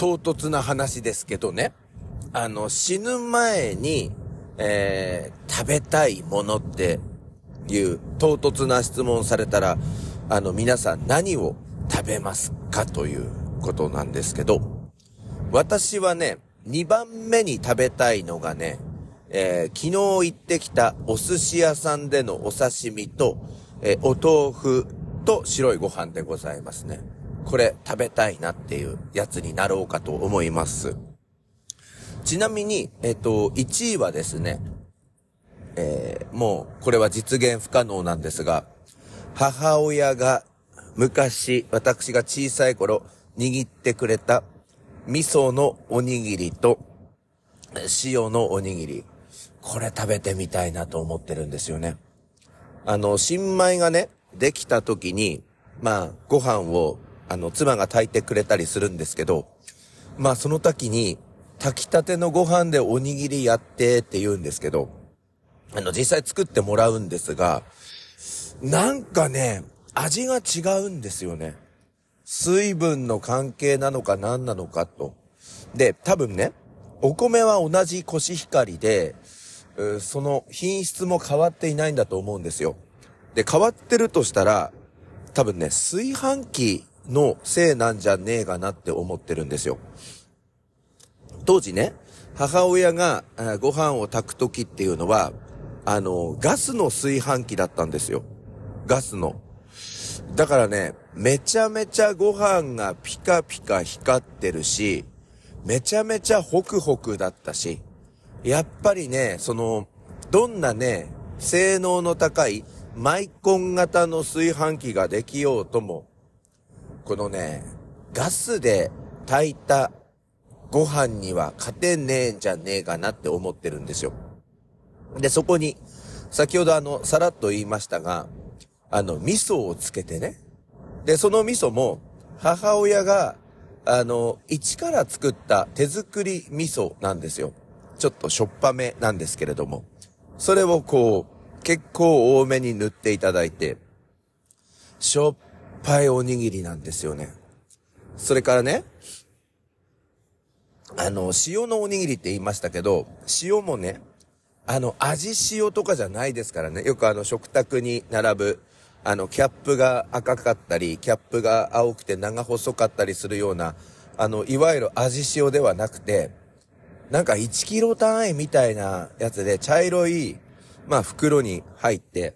唐突な話ですけどね、あの、死ぬ前に、えー、食べたいものっていう唐突な質問されたら、あの、皆さん何を食べますかということなんですけど、私はね、2番目に食べたいのがね、えー、昨日行ってきたお寿司屋さんでのお刺身と、えー、お豆腐と白いご飯でございますね。これ食べたいなっていうやつになろうかと思います。ちなみに、えっ、と、1位はですね、えー、もうこれは実現不可能なんですが、母親が昔私が小さい頃握ってくれた味噌のおにぎりと塩のおにぎり。これ食べてみたいなと思ってるんですよね。あの、新米がね、できた時に、まあ、ご飯を、あの、妻が炊いてくれたりするんですけど、まあ、その時に、炊きたてのご飯でおにぎりやってって言うんですけど、あの、実際作ってもらうんですが、なんかね、味が違うんですよね。水分の関係なのか何なのかと。で、多分ね、お米は同じコシヒカリで、その品質も変わっていないんだと思うんですよ。で、変わってるとしたら、多分ね、炊飯器のせいなんじゃねえかなって思ってるんですよ。当時ね、母親がご飯を炊くときっていうのは、あの、ガスの炊飯器だったんですよ。ガスの。だからね、めちゃめちゃご飯がピカピカ光ってるし、めちゃめちゃホクホクだったし、やっぱりね、その、どんなね、性能の高いマイコン型の炊飯器ができようとも、このね、ガスで炊いたご飯には勝てねえんじゃねえかなって思ってるんですよ。で、そこに、先ほどあの、さらっと言いましたが、あの、味噌をつけてね。で、その味噌も、母親が、あの、一から作った手作り味噌なんですよ。ちょっとしょっぱめなんですけれども。それをこう、結構多めに塗っていただいて、しょっぱいおにぎりなんですよね。それからね、あの、塩のおにぎりって言いましたけど、塩もね、あの、味塩とかじゃないですからね。よくあの、食卓に並ぶ、あの、キャップが赤かったり、キャップが青くて長細かったりするような、あの、いわゆる味塩ではなくて、なんか1キロ単位みたいなやつで、茶色い、まあ、袋に入って、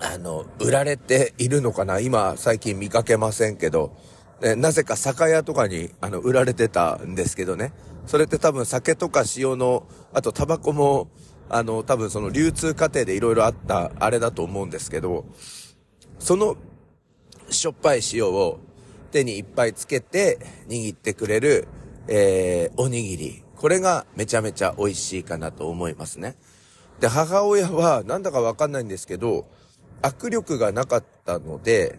あの、売られているのかな？今、最近見かけませんけど、ね、なぜか酒屋とかに、あの、売られてたんですけどね。それって多分酒とか塩の、あとタバコも、あの、多分その流通過程で色々あった、あれだと思うんですけど、その、しょっぱい塩を手にいっぱいつけて握ってくれる、えー、おにぎり。これがめちゃめちゃ美味しいかなと思いますね。で、母親はなんだかわかんないんですけど、握力がなかったので、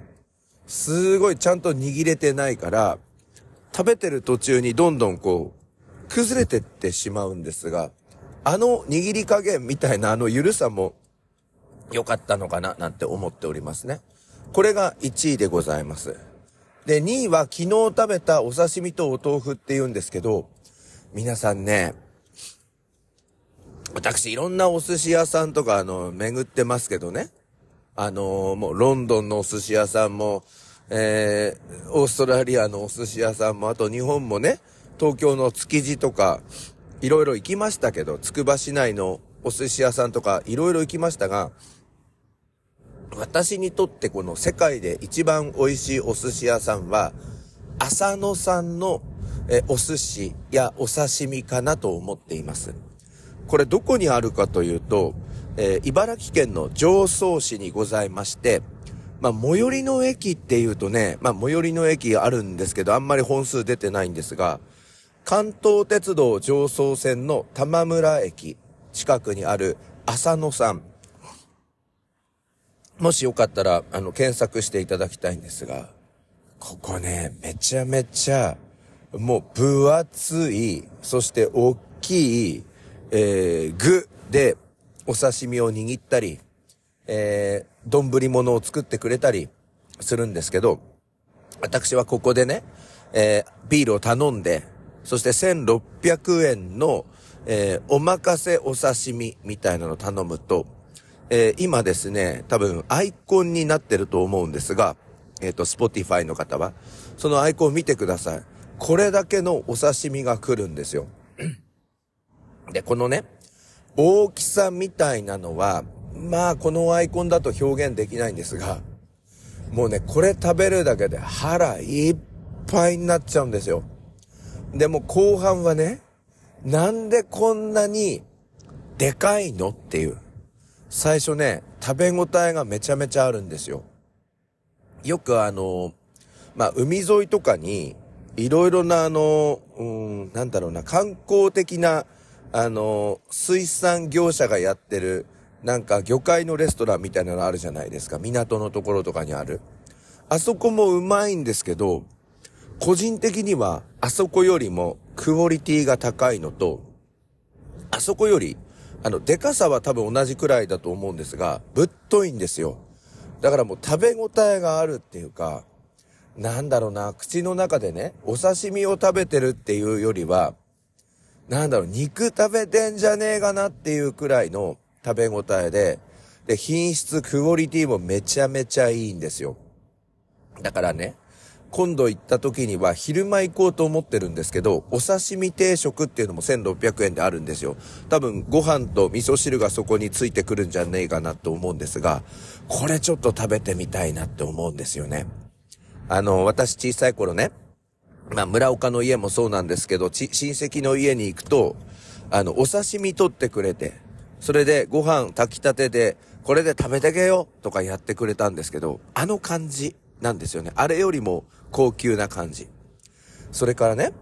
すごいちゃんと握れてないから、食べてる途中にどんどんこう、崩れてってしまうんですが、あの握り加減みたいなあの緩さも良かったのかななんて思っておりますね。これが1位でございます。で、2位は昨日食べたお刺身とお豆腐って言うんですけど、皆さんね、私いろんなお寿司屋さんとかあの、巡ってますけどね。あのー、もうロンドンのお寿司屋さんも、えー、オーストラリアのお寿司屋さんも、あと日本もね、東京の築地とか、いろいろ行きましたけど、つくば市内のお寿司屋さんとか、いろいろ行きましたが、私にとってこの世界で一番美味しいお寿司屋さんは、浅野さんのえお寿司やお刺身かなと思っています。これどこにあるかというと、えー、茨城県の常総市にございまして、まあ、最寄りの駅っていうとね、まあ、最寄りの駅あるんですけど、あんまり本数出てないんですが、関東鉄道常総線の玉村駅近くにある浅野さん。もしよかったら、あの、検索していただきたいんですが、ここね、めちゃめちゃ、もう分厚い、そして大きい、えー、具で、お刺身を握ったり、えー、丼物を作ってくれたりするんですけど、私はここでね、えー、ビールを頼んで、そして1600円の、えー、おまかせお刺身みたいなのを頼むと、えー、今ですね、多分アイコンになってると思うんですが、えっ、ー、と、スポティファイの方は、そのアイコンを見てください。これだけのお刺身が来るんですよ。で、このね、大きさみたいなのは、まあ、このアイコンだと表現できないんですが、もうね、これ食べるだけで腹いっぱいになっちゃうんですよ。でも後半はね、なんでこんなにでかいのっていう。最初ね、食べ応えがめちゃめちゃあるんですよ。よくあの、まあ、海沿いとかに、いろいろなあの、うん、なんだろうな、観光的な、あの、水産業者がやってる、なんか魚介のレストランみたいなのあるじゃないですか。港のところとかにある。あそこもうまいんですけど、個人的にはあそこよりもクオリティが高いのと、あそこより、あの、でかさは多分同じくらいだと思うんですが、ぶっといんですよ。だからもう食べ応えがあるっていうか、なんだろうな、口の中でね、お刺身を食べてるっていうよりは、なんだろう、肉食べてんじゃねえかなっていうくらいの食べ応えで、で、品質、クオリティもめちゃめちゃいいんですよ。だからね、今度行った時には昼間行こうと思ってるんですけど、お刺身定食っていうのも1600円であるんですよ。多分ご飯と味噌汁がそこについてくるんじゃねえかなと思うんですが、これちょっと食べてみたいなって思うんですよね。あの、私小さい頃ね、まあ村岡の家もそうなんですけど、親戚の家に行くと、あの、お刺身取ってくれて、それでご飯炊きたてで、これで食べてけよとかやってくれたんですけど、あの感じなんですよね。あれよりも高級な感じ。それからね、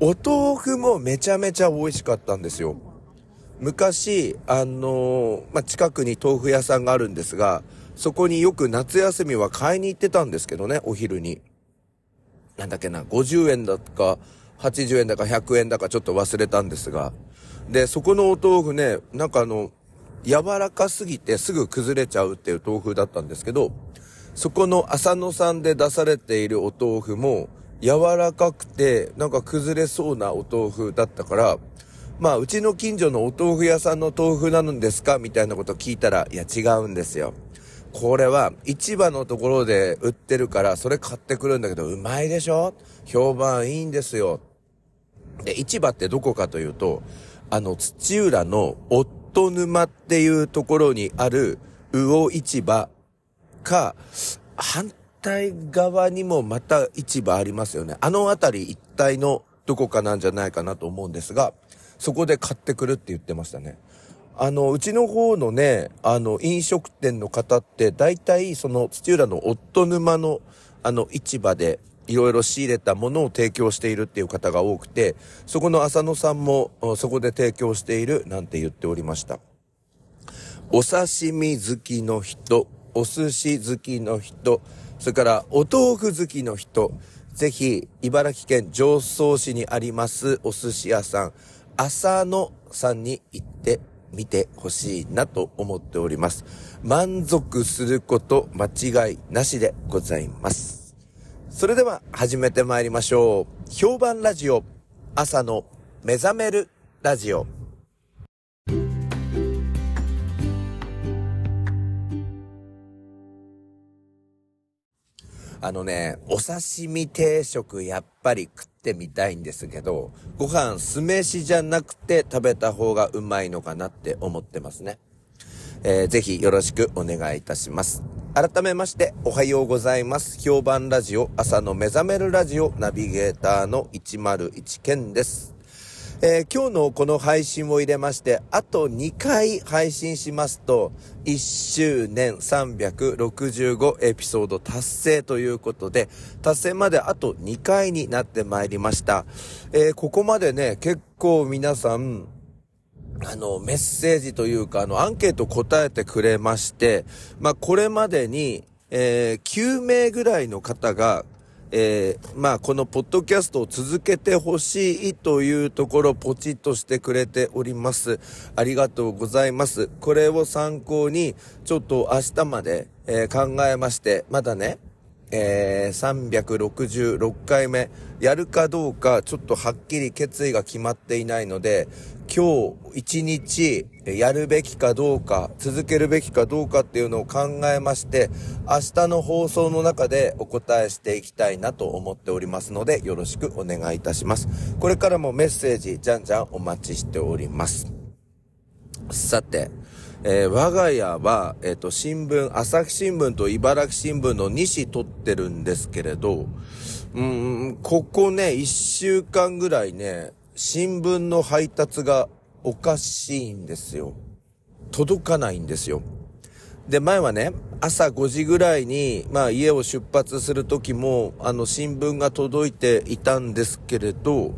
お豆腐もめちゃめちゃ美味しかったんですよ。昔、あのー、まあ、近くに豆腐屋さんがあるんですが、そこによく夏休みは買いに行ってたんですけどね、お昼に。なんだっけな、50円だか、80円だか100円だかちょっと忘れたんですが。で、そこのお豆腐ね、なんかあの、柔らかすぎてすぐ崩れちゃうっていう豆腐だったんですけど、そこの浅野さんで出されているお豆腐も柔らかくてなんか崩れそうなお豆腐だったから、まあうちの近所のお豆腐屋さんの豆腐なんですか？みたいなこと聞いたら、いや違うんですよ。これは市場のところで売ってるからそれ買ってくるんだけどうまいでしょ？評判いいんですよ。で、市場ってどこかというと、あの土浦の夫沼っていうところにある魚市場か、反対側にもまた市場ありますよね。あの辺り一帯のどこかなんじゃないかなと思うんですが、そこで買ってくるって言ってましたね。あの、うちの方のね、あの、飲食店の方って、大体、その、土浦の夫沼の、あの、市場で、いろいろ仕入れたものを提供しているっていう方が多くて、そこの浅野さんも、そこで提供している、なんて言っておりました。お刺身好きの人、お寿司好きの人、それからお豆腐好きの人、ぜひ、茨城県常総市にありますお寿司屋さん、浅野さんに行ってみてほしいなと思っております。満足すること間違いなしでございます。それでは始めてまいりましょう。評判ラジオ、朝の目覚めるラジオ。あのね、お刺身定食やっぱり食ってみたいんですけど、ご飯酢飯じゃなくて食べた方がうまいのかなって思ってますね。えー、ぜひよろしくお願いいたします。改めましておはようございます。評判ラジオ朝の目覚めるラジオナビゲーターの101健です。えー、今日のこの配信を入れまして、あと2回配信しますと、1周年365エピソード達成ということで、達成まであと2回になってまいりました。えー、ここまでね、結構皆さん、あの、メッセージというか、あの、アンケート答えてくれまして、まあ、これまでに、えー、9名ぐらいの方がえー、まあ、このポッドキャストを続けてほしいというところポチッとしてくれております。ありがとうございます。これを参考に、ちょっと明日まで、えー、考えまして、まだね、えー、366回目、やるかどうか、ちょっとはっきり決意が決まっていないので、今日一日やるべきかどうか、続けるべきかどうかっていうのを考えまして、明日の放送の中でお答えしていきたいなと思っておりますので、よろしくお願いいたします。これからもメッセージ、じゃんじゃんお待ちしております。さて、えー、我が家は、えっ、ー、と、新聞、朝日新聞と茨城新聞の2紙取ってるんですけれど、うん、ここね、1週間ぐらいね、新聞の配達がおかしいんですよ。届かないんですよ。で、前はね、朝5時ぐらいに、まあ家を出発する時も、あの新聞が届いていたんですけれど、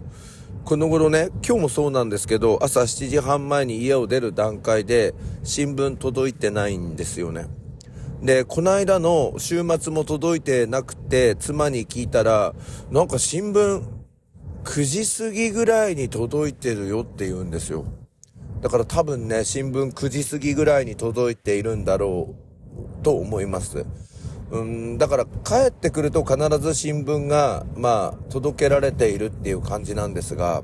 この頃ね、今日もそうなんですけど、朝7時半前に家を出る段階で、新聞届いてないんですよね。で、この間の週末も届いてなくて、妻に聞いたら、なんか新聞、9時過ぎぐらいに届いてるよって言うんですよ。だから多分ね、新聞9時過ぎぐらいに届いているんだろうと思います。うん、だから帰ってくると必ず新聞が、まあ、届けられているっていう感じなんですが、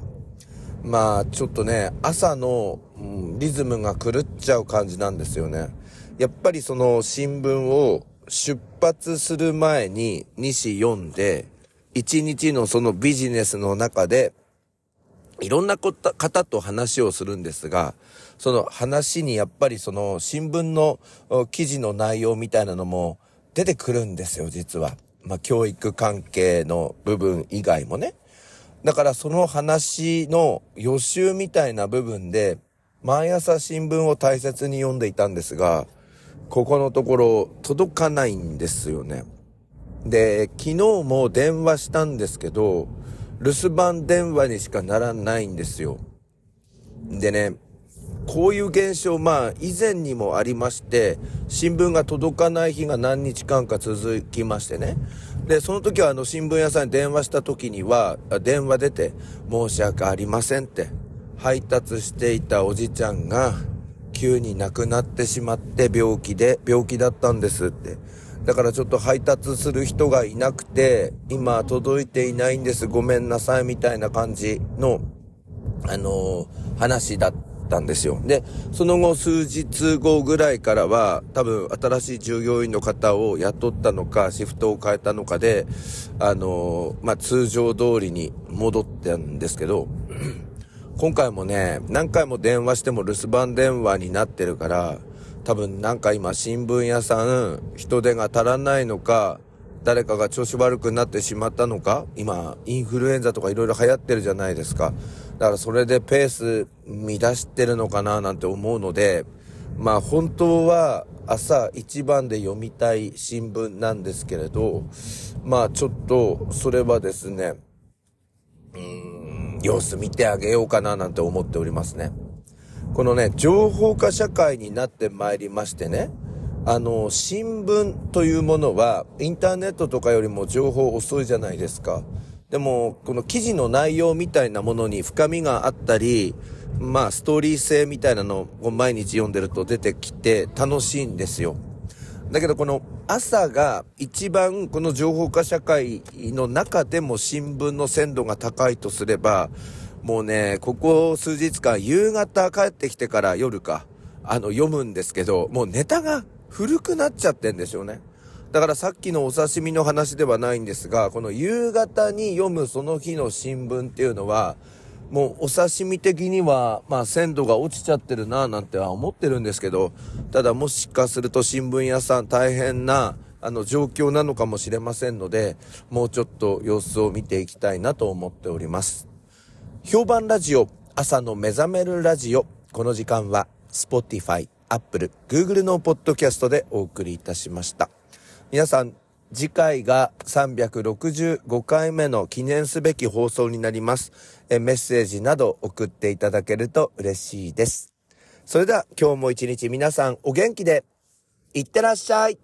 まあ、ちょっとね、朝の、うん、リズムが狂っちゃう感じなんですよね。やっぱりその新聞を出発する前に2紙読んで、1日のそのビジネスの中で、いろんな方と話をするんですが、その話にやっぱりその新聞の記事の内容みたいなのも出てくるんですよ、実は。まあ、教育関係の部分以外もね。だからその話の予習みたいな部分で、毎朝新聞を大切に読んでいたんですが、ここのところ届かないんですよね。で、昨日も電話したんですけど、留守番電話にしかならないんですよ。でね、こういう現象、まあ、以前にもありまして、新聞が届かない日が何日間か続きましてね。で、その時はあの、新聞屋さんに電話した時には、電話出て、申し訳ありませんって、配達していたおじちゃんが、急に亡くなってしまって病気で、病気だったんですって。だからちょっと配達する人がいなくて、今届いていないんです、ごめんなさい、みたいな感じの、あのー、話だった。んですよ。で、その後数日後ぐらいからは、多分新しい従業員の方を雇ったのか、シフトを変えたのかで、あのまあ、通常通りに戻ってんですけど、今回もね、何回も電話しても留守番電話になってるから、多分なんか今新聞屋さん人手が足らないのか、誰かが調子悪くなってしまったのか？今、インフルエンザとか色々流行ってるじゃないですか。だからそれでペース乱してるのかな？なんて思うので、まあ本当は朝一番で読みたい新聞なんですけれど、まあちょっとそれはですね、うん、様子見てあげようかな？なんて思っておりますね。このね、情報化社会になってまいりましてね、あの、新聞というものは、インターネットとかよりも情報遅いじゃないですか。でも、この記事の内容みたいなものに深みがあったり、まあ、ストーリー性みたいなのを毎日読んでると出てきて楽しいんですよ。だけどこの朝が一番この情報化社会の中でも新聞の鮮度が高いとすれば、もうね、ここ数日間夕方帰ってきてから夜か、あの読むんですけど、もうネタが古くなっちゃってんですよね。だからさっきのお刺身の話ではないんですが、この夕方に読むその日の新聞っていうのは、もうお刺身的には、まあ鮮度が落ちちゃってるなぁなんては思ってるんですけど、ただもしかすると新聞屋さん大変な、あの状況なのかもしれませんので、もうちょっと様子を見ていきたいなと思っております。評判ラジオ、朝の目覚めるラジオ、この時間は、Spotify、Apple、Google のポッドキャストでお送りいたしました。皆さん、次回が365回目の記念すべき放送になります。えメッセージなど送っていただけると嬉しいです。それでは今日も一日皆さんお元気で、いってらっしゃい。